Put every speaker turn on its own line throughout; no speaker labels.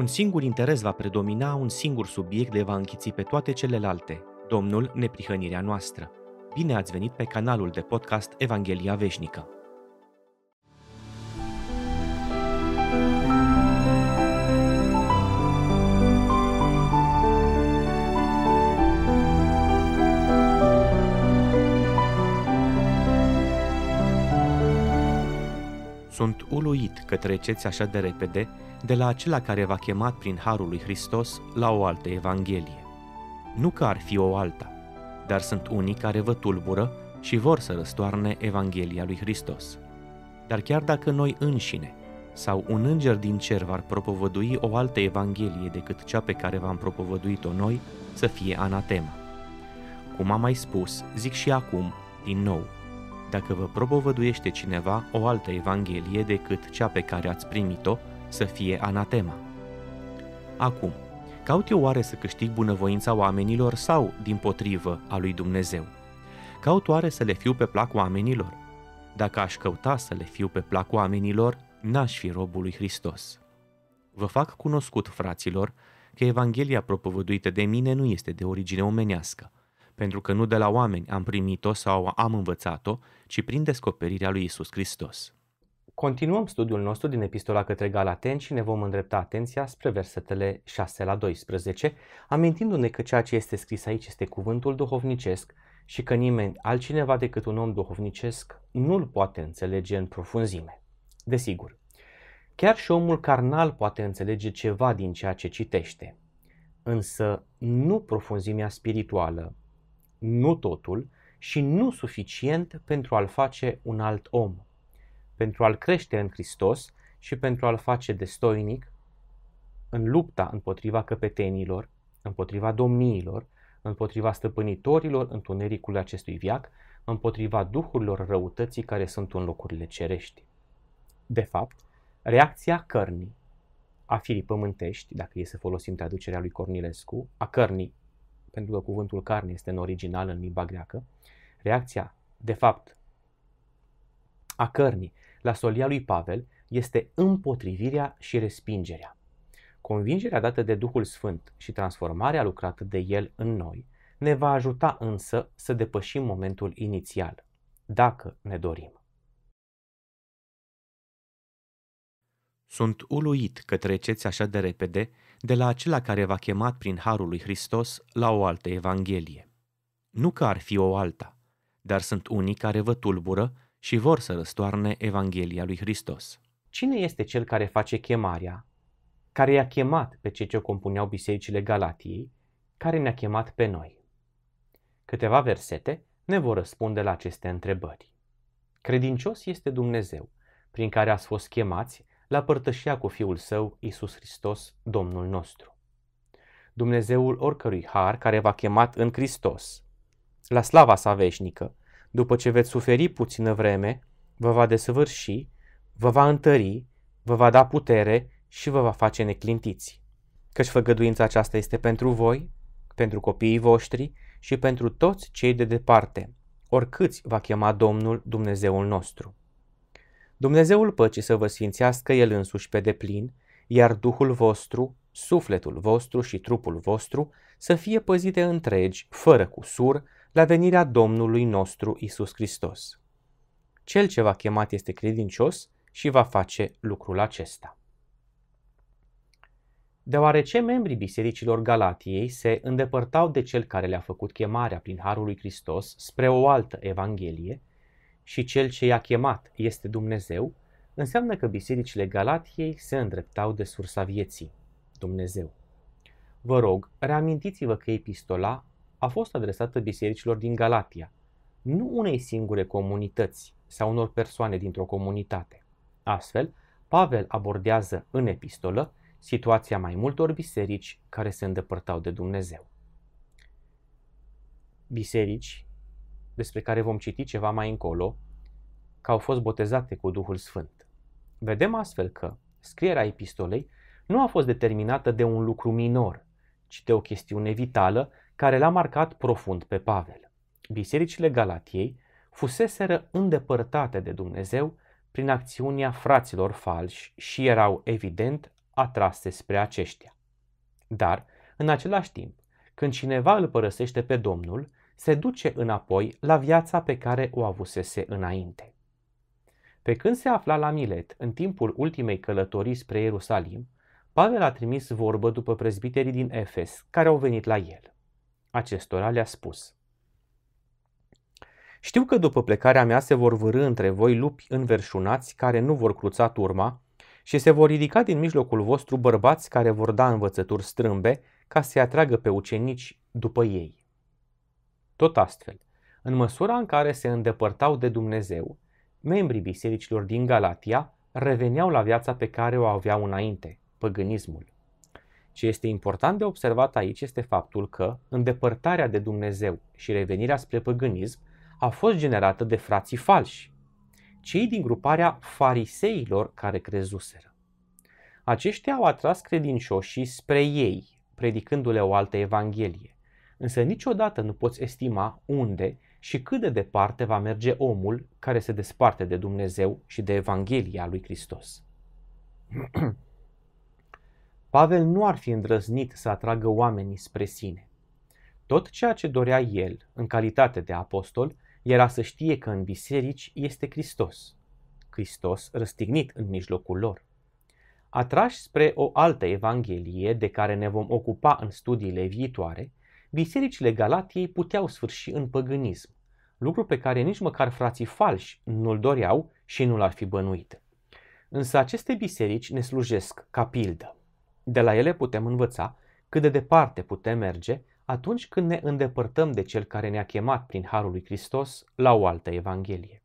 Un singur interes va predomina, un singur subiect le va închiți pe toate celelalte, Domnul neprihănirea noastră. Bine ați venit pe canalul de podcast Evanghelia Veșnică. Sunt uluit că treceți așa de repede de la acela care v-a chemat prin Harul lui Hristos la o altă Evanghelie. Nu că ar fi o alta, dar sunt unii care vă tulbură și vor să răstoarne Evanghelia lui Hristos. Dar chiar dacă noi înșine sau un înger din cer v-ar propovădui o altă Evanghelie decât cea pe care v-am propovăduit-o noi, să fie anatema. Cum am mai spus, zic și acum, din nou, dacă vă propovăduiește cineva o altă Evanghelie decât cea pe care ați primit-o, să fie anatema. Acum, caut eu oare să câștig bunăvoința oamenilor sau, din potrivă, a lui Dumnezeu? Caut oare să le fiu pe plac oamenilor? Dacă aș căuta să le fiu pe plac oamenilor, n-aș fi robul lui Hristos. Vă fac cunoscut, fraților, că Evanghelia propovăduită de mine nu este de origine omenească, pentru că nu de la oameni am primit-o sau am învățat-o, ci prin descoperirea lui Isus Hristos.
Continuăm studiul nostru din Epistola către Galateni și ne vom îndrepta atenția spre versetele 6 la 12, amintindu-ne că ceea ce este scris aici este cuvântul duhovnicesc și că nimeni altcineva decât un om duhovnicesc nu-l poate înțelege în profunzime. Desigur, chiar și omul carnal poate înțelege ceva din ceea ce citește, însă nu profunzimea spirituală, nu totul și nu suficient pentru a-l face un alt om – pentru a-L crește în Hristos și pentru a-L face destoinic în lupta împotriva căpetenilor, împotriva domniilor, împotriva stăpânitorilor întunericului acestui viac, împotriva duhurilor răutății care sunt în locurile cerești. De fapt, reacția cărnii, a firii pământești, dacă e să folosim traducerea lui Cornilescu, a cărnii, pentru că cuvântul carne este în original în limba greacă, reacția, de fapt, a cărnii la solia lui Pavel este împotrivirea și respingerea. Convingerea dată de Duhul Sfânt și transformarea lucrată de El în noi ne va ajuta însă să depășim momentul inițial, dacă ne dorim.
Sunt uluit că treceți așa de repede de la acela care v-a chemat prin Harul lui Hristos la o altă Evanghelie. Nu că ar fi o alta, dar sunt unii care vă tulbură și vor să răstoarne Evanghelia lui Hristos.
Cine este cel care face chemarea, care i-a chemat pe cei ce compuneau bisericile Galatiei, care ne-a chemat pe noi? Câteva versete ne vor răspunde la aceste întrebări. Credincios este Dumnezeu, prin care ați fost chemați la părtășia cu Fiul Său, Isus Hristos, Domnul nostru. Dumnezeul oricărui har care v-a chemat în Hristos, la slava sa veșnică, după ce veți suferi puțină vreme, vă va desăvârși, vă va întări, vă va da putere și vă va face neclintiți. Căci făgăduința aceasta este pentru voi, pentru copiii voștri și pentru toți cei de departe, oricâți va chema Domnul Dumnezeul nostru. Dumnezeul păcii să vă sfințească El însuși pe deplin, iar Duhul vostru, sufletul vostru și trupul vostru să fie păzite întregi, fără cusur, la venirea Domnului nostru Isus Hristos. Cel ce va chemat este credincios și va face lucrul acesta. Deoarece membrii bisericilor Galatiei se îndepărtau de cel care le-a făcut chemarea prin Harul lui Hristos spre o altă Evanghelie și cel ce i-a chemat este Dumnezeu, înseamnă că bisericile Galatiei se îndreptau de sursa vieții, Dumnezeu. Vă rog, reamintiți-vă că epistola a fost adresată bisericilor din Galatia, nu unei singure comunități sau unor persoane dintr-o comunitate. Astfel, Pavel abordează în epistolă situația mai multor biserici care se îndepărtau de Dumnezeu. Biserici, despre care vom citi ceva mai încolo, că au fost botezate cu Duhul Sfânt. Vedem astfel că scrierea epistolei nu a fost determinată de un lucru minor, ci de o chestiune vitală care l-a marcat profund pe Pavel. Bisericile Galatiei fuseseră îndepărtate de Dumnezeu prin acțiunea fraților falși și erau, evident, atrase spre aceștia. Dar, în același timp, când cineva îl părăsește pe Domnul, se duce înapoi la viața pe care o avusese înainte. Pe când se afla la Milet, în timpul ultimei călătorii spre Ierusalim, Pavel a trimis vorbă după prezbiterii din Efes, care au venit la el. Acestora le-a spus, Știu că după plecarea mea se vor vârâ între voi lupi înverșunați care nu vor cruța turma și se vor ridica din mijlocul vostru bărbați care vor da învățături strâmbe ca să-i atragă pe ucenici după ei. Tot astfel, în măsura în care se îndepărtau de Dumnezeu, membrii bisericilor din Galatia reveneau la viața pe care o aveau înainte, păgânismul. Ce este important de observat aici este faptul că îndepărtarea de Dumnezeu și revenirea spre păgânism a fost generată de frații falși, cei din gruparea fariseilor care crezuseră. Aceștia au atras credincioșii spre ei, predicându-le o altă evanghelie, însă niciodată nu poți estima unde și cât de departe va merge omul care se desparte de Dumnezeu și de Evanghelia lui Hristos. Pavel nu ar fi îndrăznit să atragă oamenii spre sine. Tot ceea ce dorea el, în calitate de apostol, era să știe că în biserici este Hristos. Hristos răstignit în mijlocul lor. Atrași spre o altă evanghelie de care ne vom ocupa în studiile viitoare, bisericile Galatiei puteau sfârși în păgânism, lucru pe care nici măcar frații falși nu-l doreau și nu l-ar fi bănuit. Însă aceste biserici ne slujesc ca pildă. De la ele putem învăța cât de departe putem merge atunci când ne îndepărtăm de Cel care ne-a chemat prin Harul lui Hristos la o altă Evanghelie.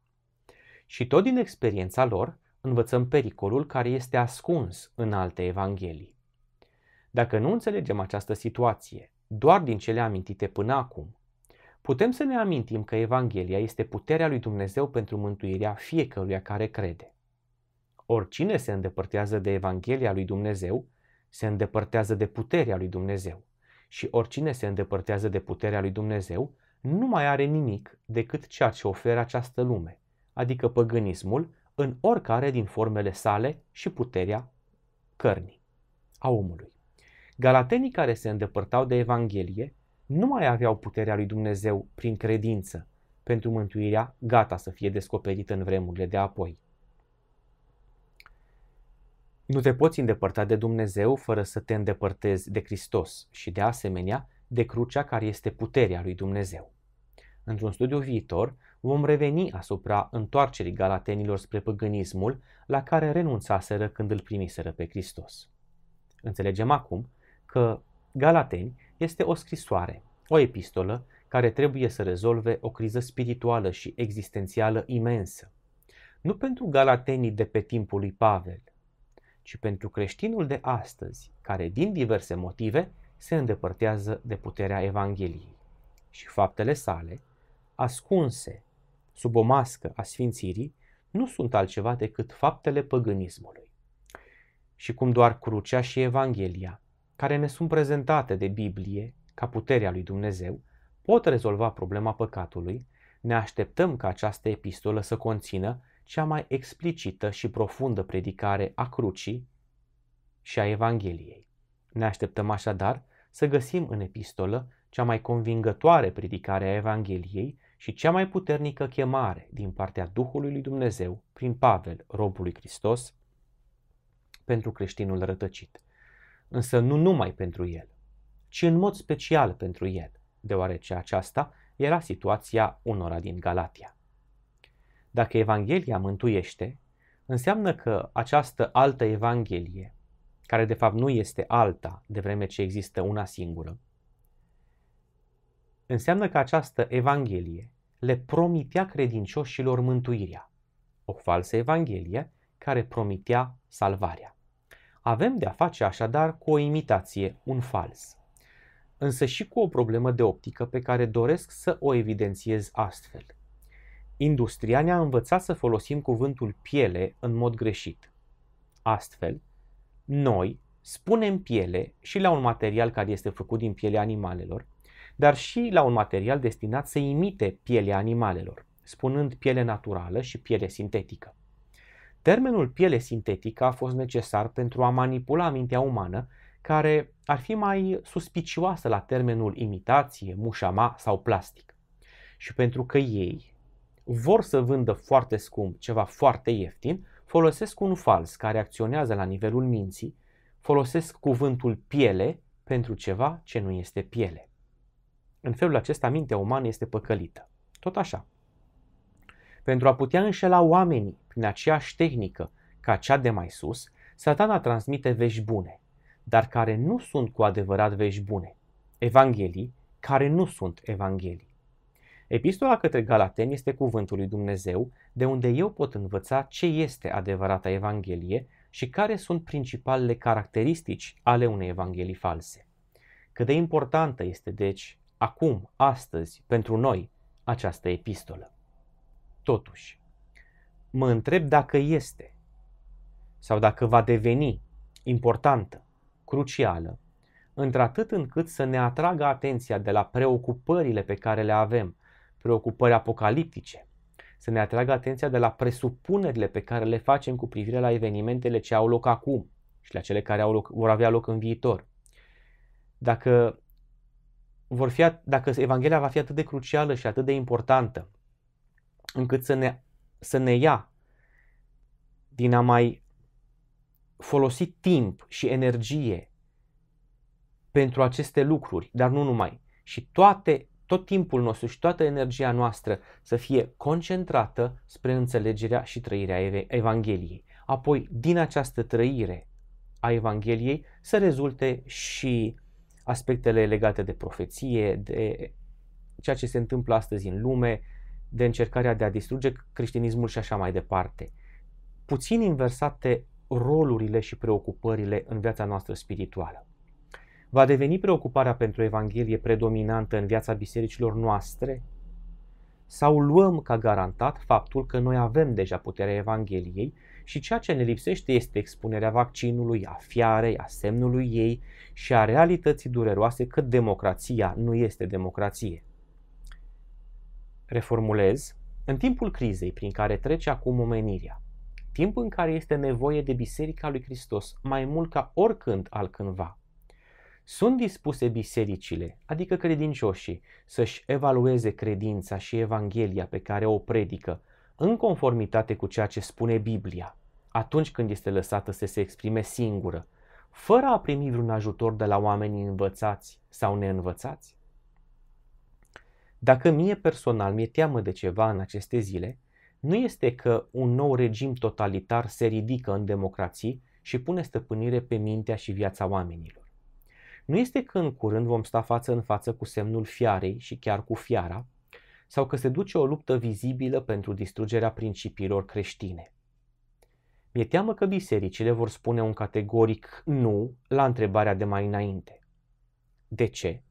Și tot din experiența lor învățăm pericolul care este ascuns în alte Evanghelii. Dacă nu înțelegem această situație doar din cele amintite până acum, putem să ne amintim că Evanghelia este puterea lui Dumnezeu pentru mântuirea fiecăruia care crede. Oricine se îndepărtează de Evanghelia lui Dumnezeu, se îndepărtează de puterea lui Dumnezeu și oricine se îndepărtează de puterea lui Dumnezeu nu mai are nimic decât ceea ce oferă această lume, adică păgânismul în oricare din formele sale și puterea cărnii, a omului. Galatenii care se îndepărtau de Evanghelie nu mai aveau puterea lui Dumnezeu prin credință pentru mântuirea gata să fie descoperită în vremurile de apoi. Nu te poți îndepărta de Dumnezeu fără să te îndepărtezi de Hristos și de asemenea de crucea care este puterea lui Dumnezeu. Într-un studiu viitor vom reveni asupra întoarcerii galatenilor spre păgânismul la care renunțaseră când îl primiseră pe Hristos. Înțelegem acum că Galateni este o scrisoare, o epistolă care trebuie să rezolve o criză spirituală și existențială imensă. Nu pentru galatenii de pe timpul lui Pavel, ci pentru creștinul de astăzi, care din diverse motive se îndepărtează de puterea Evangheliei. Și faptele sale, ascunse sub o mască a sfințirii, nu sunt altceva decât faptele păgânismului. Și cum doar crucea și Evanghelia, care ne sunt prezentate de Biblie ca puterea lui Dumnezeu, pot rezolva problema păcatului, ne așteptăm ca această epistolă să conțină cea mai explicită și profundă predicare a crucii și a Evangheliei. Ne așteptăm așadar să găsim în epistolă cea mai convingătoare predicare a Evangheliei și cea mai puternică chemare din partea Duhului lui Dumnezeu prin Pavel, robul lui Hristos, pentru creștinul rătăcit. Însă nu numai pentru el, ci în mod special pentru el, deoarece aceasta era situația unora din Galatia. Dacă Evanghelia mântuiește, înseamnă că această altă Evanghelie, care de fapt nu este alta de vreme ce există una singură, înseamnă că această Evanghelie le promitea credincioșilor mântuirea. O falsă Evanghelie care promitea salvarea. Avem de a face așadar cu o imitație, un fals. Însă și cu o problemă de optică pe care doresc să o evidențiez astfel – Industria ne-a învățat să folosim cuvântul piele în mod greșit. Astfel, noi spunem piele și la un material care este făcut din pielea animalelor, dar și la un material destinat să imite pielea animalelor, spunând piele naturală și piele sintetică. Termenul piele sintetică a fost necesar pentru a manipula mintea umană, care ar fi mai suspicioasă la termenul imitație, mușama sau plastic. Și pentru că ei vor să vândă foarte scump ceva foarte ieftin, folosesc un fals care acționează la nivelul minții, folosesc cuvântul piele pentru ceva ce nu este piele. În felul acesta, mintea umană este păcălită. Tot așa. Pentru a putea înșela oamenii prin aceeași tehnică ca cea de mai sus, satana transmite vești bune, dar care nu sunt cu adevărat vești bune. Evanghelii care nu sunt evanghelii. Epistola către Galateni este cuvântul lui Dumnezeu, de unde eu pot învăța ce este adevărata Evanghelie și care sunt principalele caracteristici ale unei Evanghelii false. Cât de importantă este, deci, acum, astăzi, pentru noi, această epistolă. Totuși, mă întreb dacă este sau dacă va deveni importantă, crucială, într-atât încât să ne atragă atenția de la preocupările pe care le avem, preocupări apocaliptice, să ne atragă atenția de la presupunerile pe care le facem cu privire la evenimentele ce au loc acum și la cele care au loc, vor avea loc în viitor. Dacă, vor fi, dacă Evanghelia va fi atât de crucială și atât de importantă, încât să ne, să ne ia din a mai folosi timp și energie pentru aceste lucruri, dar nu numai, și toate tot timpul nostru și toată energia noastră să fie concentrată spre înțelegerea și trăirea Evangheliei. Apoi, din această trăire a Evangheliei, să rezulte și aspectele legate de profeție, de ceea ce se întâmplă astăzi în lume, de încercarea de a distruge creștinismul și așa mai departe. Puțin inversate rolurile și preocupările în viața noastră spirituală. Va deveni preocuparea pentru Evanghelie predominantă în viața bisericilor noastre? Sau luăm ca garantat faptul că noi avem deja puterea Evangheliei și ceea ce ne lipsește este expunerea vaccinului, a fiarei, a semnului ei și a realității dureroase că democrația nu este democrație. Reformulez, în timpul crizei prin care trece acum omenirea, timp în care este nevoie de Biserica lui Hristos mai mult ca oricând altcândva, sunt dispuse bisericile, adică credincioșii, să-și evalueze credința și Evanghelia pe care o predică în conformitate cu ceea ce spune Biblia, atunci când este lăsată să se exprime singură, fără a primi vreun ajutor de la oamenii învățați sau neînvățați? Dacă mie personal mi-e teamă de ceva în aceste zile, nu este că un nou regim totalitar se ridică în democrații și pune stăpânire pe mintea și viața oamenilor. Nu este că în curând vom sta față în față cu semnul fiarei și chiar cu fiara, sau că se duce o luptă vizibilă pentru distrugerea principiilor creștine. Mi-e teamă că bisericile vor spune un categoric nu la întrebarea de mai înainte. De ce?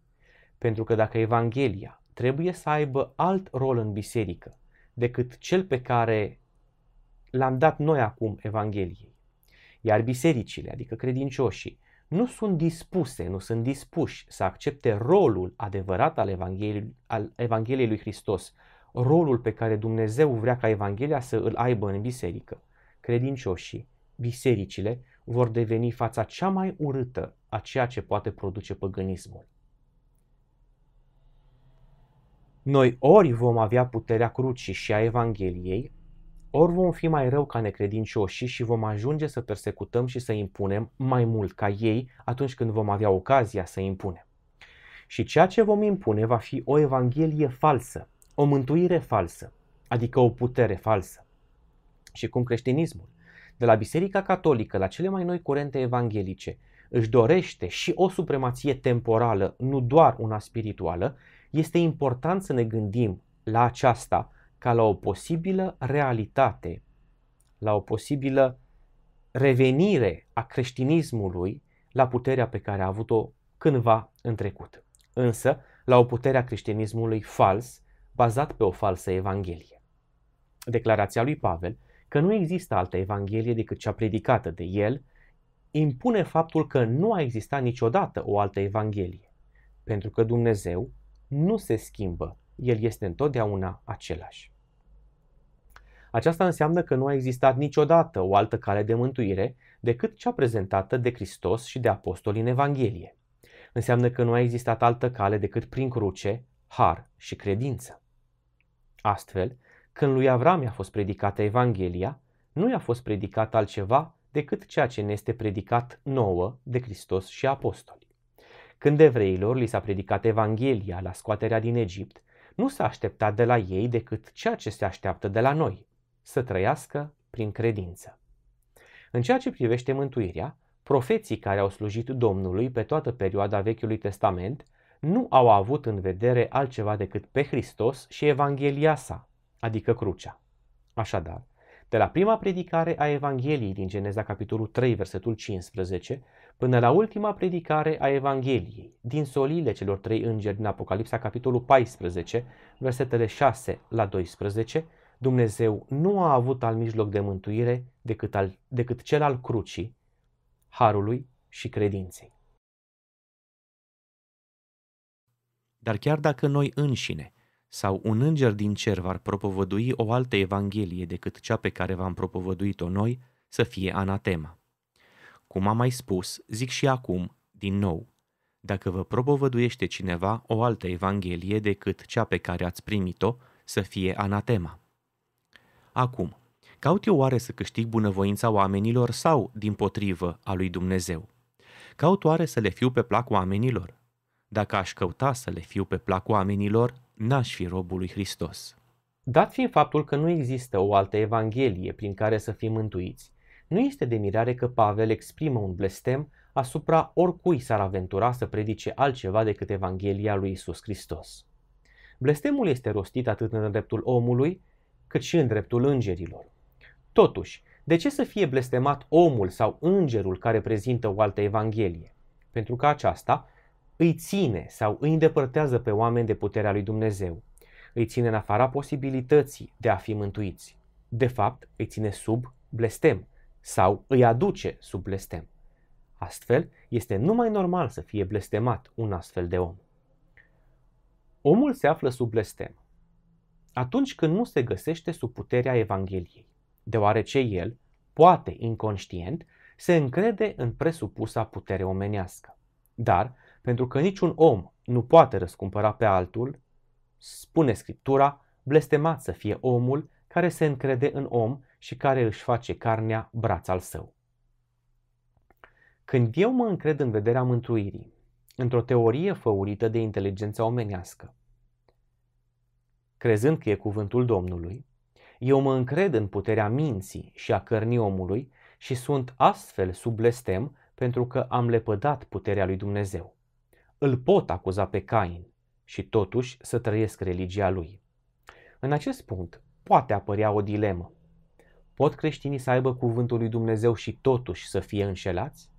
Pentru că dacă Evanghelia trebuie să aibă alt rol în biserică decât cel pe care l-am dat noi acum Evangheliei, iar bisericile, adică credincioșii, nu sunt dispuse, nu sunt dispuși să accepte rolul adevărat al Evangheliei, al Evangheliei lui Hristos, rolul pe care Dumnezeu vrea ca Evanghelia să îl aibă în biserică. Credincioșii, bisericile, vor deveni fața cea mai urâtă a ceea ce poate produce păgânismul. Noi ori vom avea puterea crucii și a Evangheliei, ori vom fi mai rău ca necredincioși și vom ajunge să persecutăm și să impunem mai mult ca ei atunci când vom avea ocazia să impunem. Și ceea ce vom impune va fi o evanghelie falsă, o mântuire falsă, adică o putere falsă. Și cum creștinismul, de la Biserica Catolică la cele mai noi curente evanghelice, își dorește și o supremație temporală, nu doar una spirituală, este important să ne gândim la aceasta ca la o posibilă realitate, la o posibilă revenire a creștinismului la puterea pe care a avut-o cândva în trecut. Însă, la o putere a creștinismului fals, bazat pe o falsă evanghelie. Declarația lui Pavel că nu există altă evanghelie decât cea predicată de el, impune faptul că nu a existat niciodată o altă evanghelie, pentru că Dumnezeu nu se schimbă, El este întotdeauna același. Aceasta înseamnă că nu a existat niciodată o altă cale de mântuire decât cea prezentată de Hristos și de apostoli în Evanghelie. Înseamnă că nu a existat altă cale decât prin cruce, har și credință. Astfel, când lui Avram i-a fost predicată Evanghelia, nu i-a fost predicat altceva decât ceea ce ne este predicat nouă de Hristos și apostoli. Când evreilor li s-a predicat Evanghelia la scoaterea din Egipt, nu s-a așteptat de la ei decât ceea ce se așteaptă de la noi, să trăiască prin credință. În ceea ce privește mântuirea, profeții care au slujit Domnului pe toată perioada Vechiului Testament nu au avut în vedere altceva decât pe Hristos și Evanghelia sa, adică crucea. Așadar, de la prima predicare a Evangheliei din Geneza capitolul 3, versetul 15, până la ultima predicare a Evangheliei, din solile celor trei îngeri din Apocalipsa capitolul 14, versetele 6 la 12, Dumnezeu nu a avut al mijloc de mântuire decât, al, decât cel al crucii, harului și credinței.
Dar chiar dacă noi înșine sau un înger din cer v-ar propovădui o altă evanghelie decât cea pe care v-am propovăduit-o noi, să fie anatema. Cum am mai spus, zic și acum, din nou, dacă vă propovăduiește cineva o altă evanghelie decât cea pe care ați primit-o, să fie anatema. Acum, caut eu oare să câștig bunăvoința oamenilor sau, din potrivă, a lui Dumnezeu? Caut oare să le fiu pe plac oamenilor? Dacă aș căuta să le fiu pe plac oamenilor, n-aș fi robul lui Hristos.
Dat fiind faptul că nu există o altă evanghelie prin care să fim mântuiți, nu este de mirare că Pavel exprimă un blestem asupra oricui s-ar aventura să predice altceva decât Evanghelia lui Isus Hristos. Blestemul este rostit atât în dreptul omului, cât și în dreptul îngerilor. Totuși, de ce să fie blestemat omul sau îngerul care prezintă o altă Evanghelie? Pentru că aceasta îi ține sau îi îndepărtează pe oameni de puterea lui Dumnezeu. Îi ține în afara posibilității de a fi mântuiți. De fapt, îi ține sub blestem sau îi aduce sub blestem. Astfel, este numai normal să fie blestemat un astfel de om. Omul se află sub blestem atunci când nu se găsește sub puterea Evangheliei, deoarece el, poate inconștient, se încrede în presupusa putere omenească. Dar, pentru că niciun om nu poate răscumpăra pe altul, spune Scriptura, blestemat să fie omul care se încrede în om și care își face carnea braț al său. Când eu mă încred în vederea mântuirii, într-o teorie făurită de inteligența omenească, crezând că e cuvântul Domnului, eu mă încred în puterea minții și a cărnii omului și sunt astfel sub blestem pentru că am lepădat puterea lui Dumnezeu. Îl pot acuza pe Cain și totuși să trăiesc religia lui. În acest punct poate apărea o dilemă. Pot creștinii să aibă cuvântul lui Dumnezeu și totuși să fie înșelați?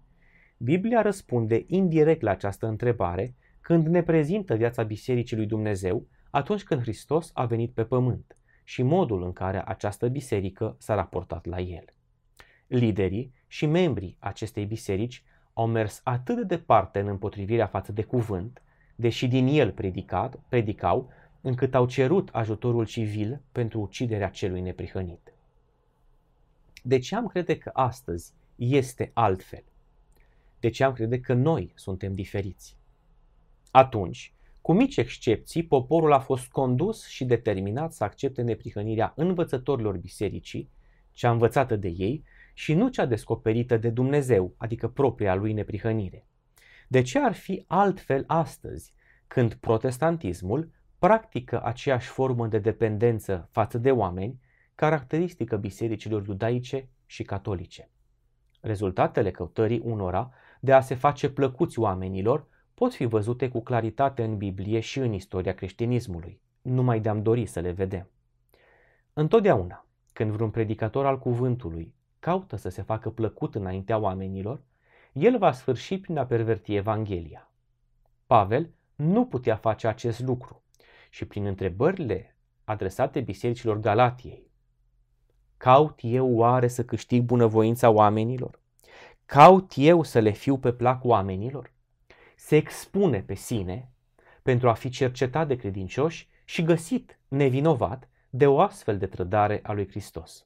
Biblia răspunde indirect la această întrebare când ne prezintă viața Bisericii lui Dumnezeu atunci când Hristos a venit pe pământ și modul în care această biserică s-a raportat la el. Liderii și membrii acestei biserici au mers atât de departe în împotrivirea față de cuvânt, deși din el predicat, predicau, încât au cerut ajutorul civil pentru uciderea celui neprihănit. De ce am crede că astăzi este altfel? De ce am crede că noi suntem diferiți? Atunci, cu mici excepții, poporul a fost condus și determinat să accepte neprihănirea învățătorilor bisericii, cea învățată de ei, și nu cea descoperită de Dumnezeu, adică propria lui neprihănire. De ce ar fi altfel astăzi, când protestantismul practică aceeași formă de dependență față de oameni, caracteristică bisericilor iudaice și catolice? Rezultatele căutării unora de a se face plăcuți oamenilor pot fi văzute cu claritate în Biblie și în istoria creștinismului. Numai de-am dori să le vedem. Întotdeauna, când vreun predicator al cuvântului caută să se facă plăcut înaintea oamenilor, el va sfârși prin a perverti Evanghelia. Pavel nu putea face acest lucru și prin întrebările adresate bisericilor Galatiei, caut eu oare să câștig bunăvoința oamenilor? Caut eu să le fiu pe plac oamenilor? se expune pe sine pentru a fi cercetat de credincioși și găsit nevinovat de o astfel de trădare a lui Hristos.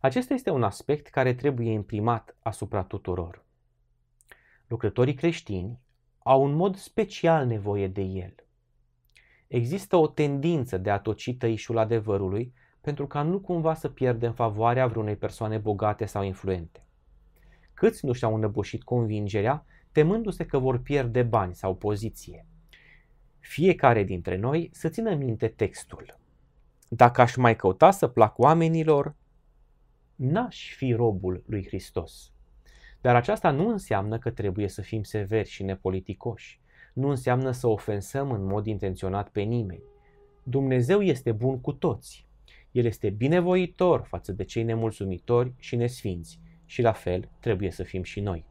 Acesta este un aspect care trebuie imprimat asupra tuturor. Lucrătorii creștini au un mod special nevoie de el. Există o tendință de a toci tăișul adevărului pentru ca nu cumva să pierdem favoarea vreunei persoane bogate sau influente. Câți nu și-au înăbușit convingerea temându-se că vor pierde bani sau poziție. Fiecare dintre noi să țină minte textul. Dacă aș mai căuta să plac oamenilor, n-aș fi robul lui Hristos. Dar aceasta nu înseamnă că trebuie să fim severi și nepoliticoși. Nu înseamnă să ofensăm în mod intenționat pe nimeni. Dumnezeu este bun cu toți. El este binevoitor față de cei nemulțumitori și nesfinți și la fel trebuie să fim și noi.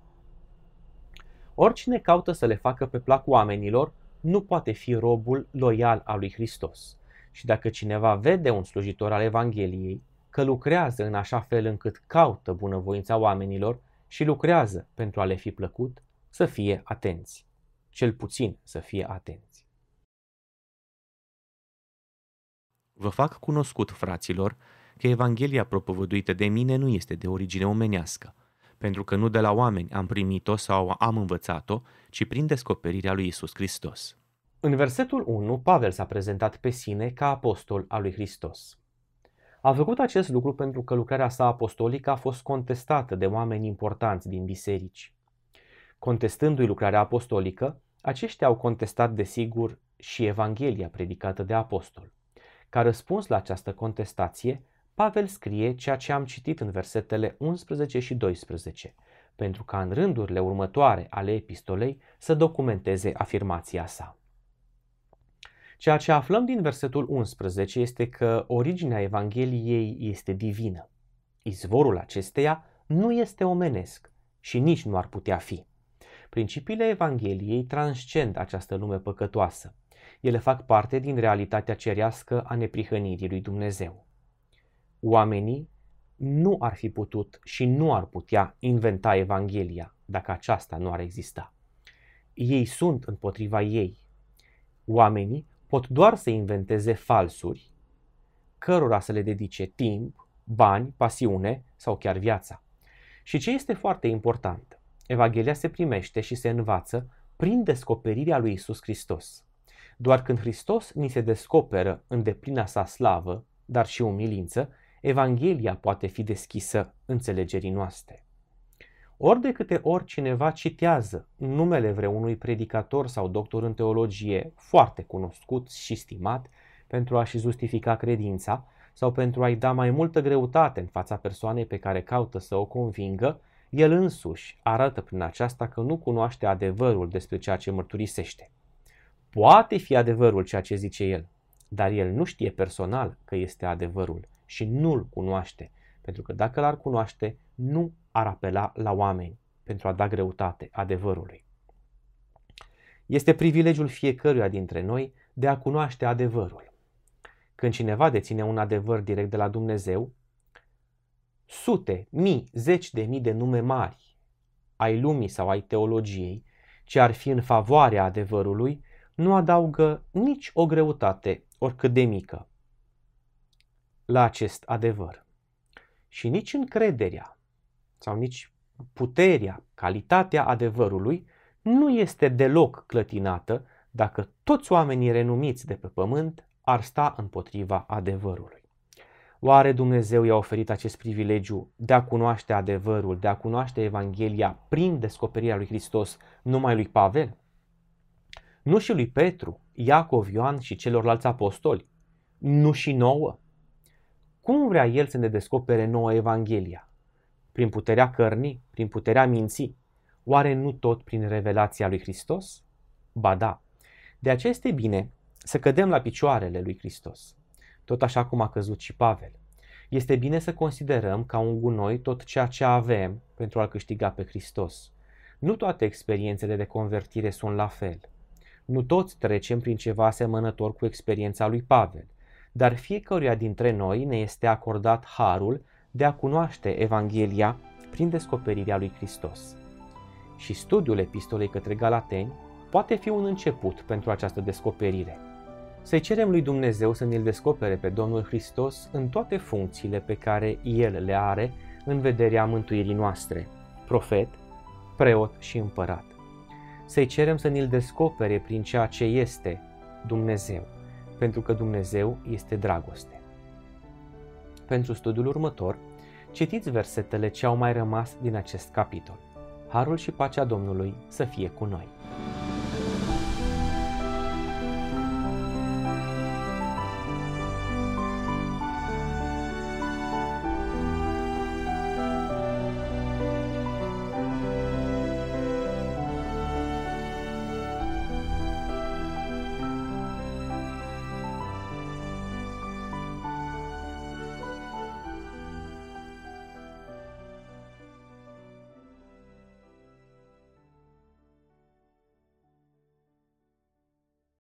Oricine caută să le facă pe plac oamenilor nu poate fi robul loial al lui Hristos. Și dacă cineva vede un slujitor al Evangheliei că lucrează în așa fel încât caută bunăvoința oamenilor și lucrează pentru a le fi plăcut, să fie atenți. Cel puțin să fie atenți.
Vă fac cunoscut, fraților, că Evanghelia propovăduită de mine nu este de origine omenească, pentru că nu de la oameni am primit-o sau am învățat-o, ci prin descoperirea lui Isus Hristos.
În versetul 1, Pavel s-a prezentat pe sine ca apostol al lui Hristos. A făcut acest lucru pentru că lucrarea sa apostolică a fost contestată de oameni importanți din biserici. Contestându-i lucrarea apostolică, aceștia au contestat desigur și Evanghelia predicată de apostol. Ca răspuns la această contestație, Pavel scrie ceea ce am citit în versetele 11 și 12, pentru ca în rândurile următoare ale epistolei să documenteze afirmația sa. Ceea ce aflăm din versetul 11 este că originea Evangheliei este divină. Izvorul acesteia nu este omenesc și nici nu ar putea fi. Principiile Evangheliei transcend această lume păcătoasă. Ele fac parte din realitatea cerească a neprihănirii lui Dumnezeu. Oamenii nu ar fi putut și nu ar putea inventa Evanghelia dacă aceasta nu ar exista. Ei sunt împotriva ei. Oamenii pot doar să inventeze falsuri, cărora să le dedice timp, bani, pasiune sau chiar viața. Și ce este foarte important, Evanghelia se primește și se învață prin descoperirea lui Isus Hristos. Doar când Hristos ni se descoperă în deplina sa slavă, dar și umilință, Evanghelia poate fi deschisă înțelegerii noastre. Ori de câte ori cineva citează numele vreunui predicator sau doctor în teologie foarte cunoscut și stimat pentru a-și justifica credința sau pentru a-i da mai multă greutate în fața persoanei pe care caută să o convingă, el însuși arată prin aceasta că nu cunoaște adevărul despre ceea ce mărturisește. Poate fi adevărul ceea ce zice el, dar el nu știe personal că este adevărul și nu-l cunoaște, pentru că dacă l-ar cunoaște, nu ar apela la oameni pentru a da greutate adevărului. Este privilegiul fiecăruia dintre noi de a cunoaște adevărul. Când cineva deține un adevăr direct de la Dumnezeu, sute, mii, zeci de mii de nume mari ai lumii sau ai teologiei, ce ar fi în favoarea adevărului, nu adaugă nici o greutate, oricât de mică, la acest adevăr. Și nici încrederea sau nici puterea, calitatea adevărului nu este deloc clătinată dacă toți oamenii renumiți de pe pământ ar sta împotriva adevărului. Oare Dumnezeu i-a oferit acest privilegiu de a cunoaște adevărul, de a cunoaște Evanghelia prin descoperirea lui Hristos numai lui Pavel? Nu și lui Petru, Iacov, Ioan și celorlalți apostoli? Nu și nouă? Cum vrea El să ne descopere nouă Evanghelia? Prin puterea cărnii? Prin puterea minții? Oare nu tot prin revelația lui Hristos? Ba da. De aceea este bine să cădem la picioarele lui Hristos, tot așa cum a căzut și Pavel. Este bine să considerăm ca un gunoi tot ceea ce avem pentru a-L câștiga pe Hristos. Nu toate experiențele de convertire sunt la fel. Nu toți trecem prin ceva asemănător cu experiența lui Pavel dar fiecăruia dintre noi ne este acordat harul de a cunoaște Evanghelia prin descoperirea lui Hristos. Și studiul epistolei către Galateni poate fi un început pentru această descoperire. Să-i cerem lui Dumnezeu să ne-L descopere pe Domnul Hristos în toate funcțiile pe care El le are în vederea mântuirii noastre, profet, preot și împărat. Să-i cerem să ne-L descopere prin ceea ce este Dumnezeu, pentru că Dumnezeu este dragoste. Pentru studiul următor, citiți versetele ce au mai rămas din acest capitol. Harul și pacea Domnului să fie cu noi.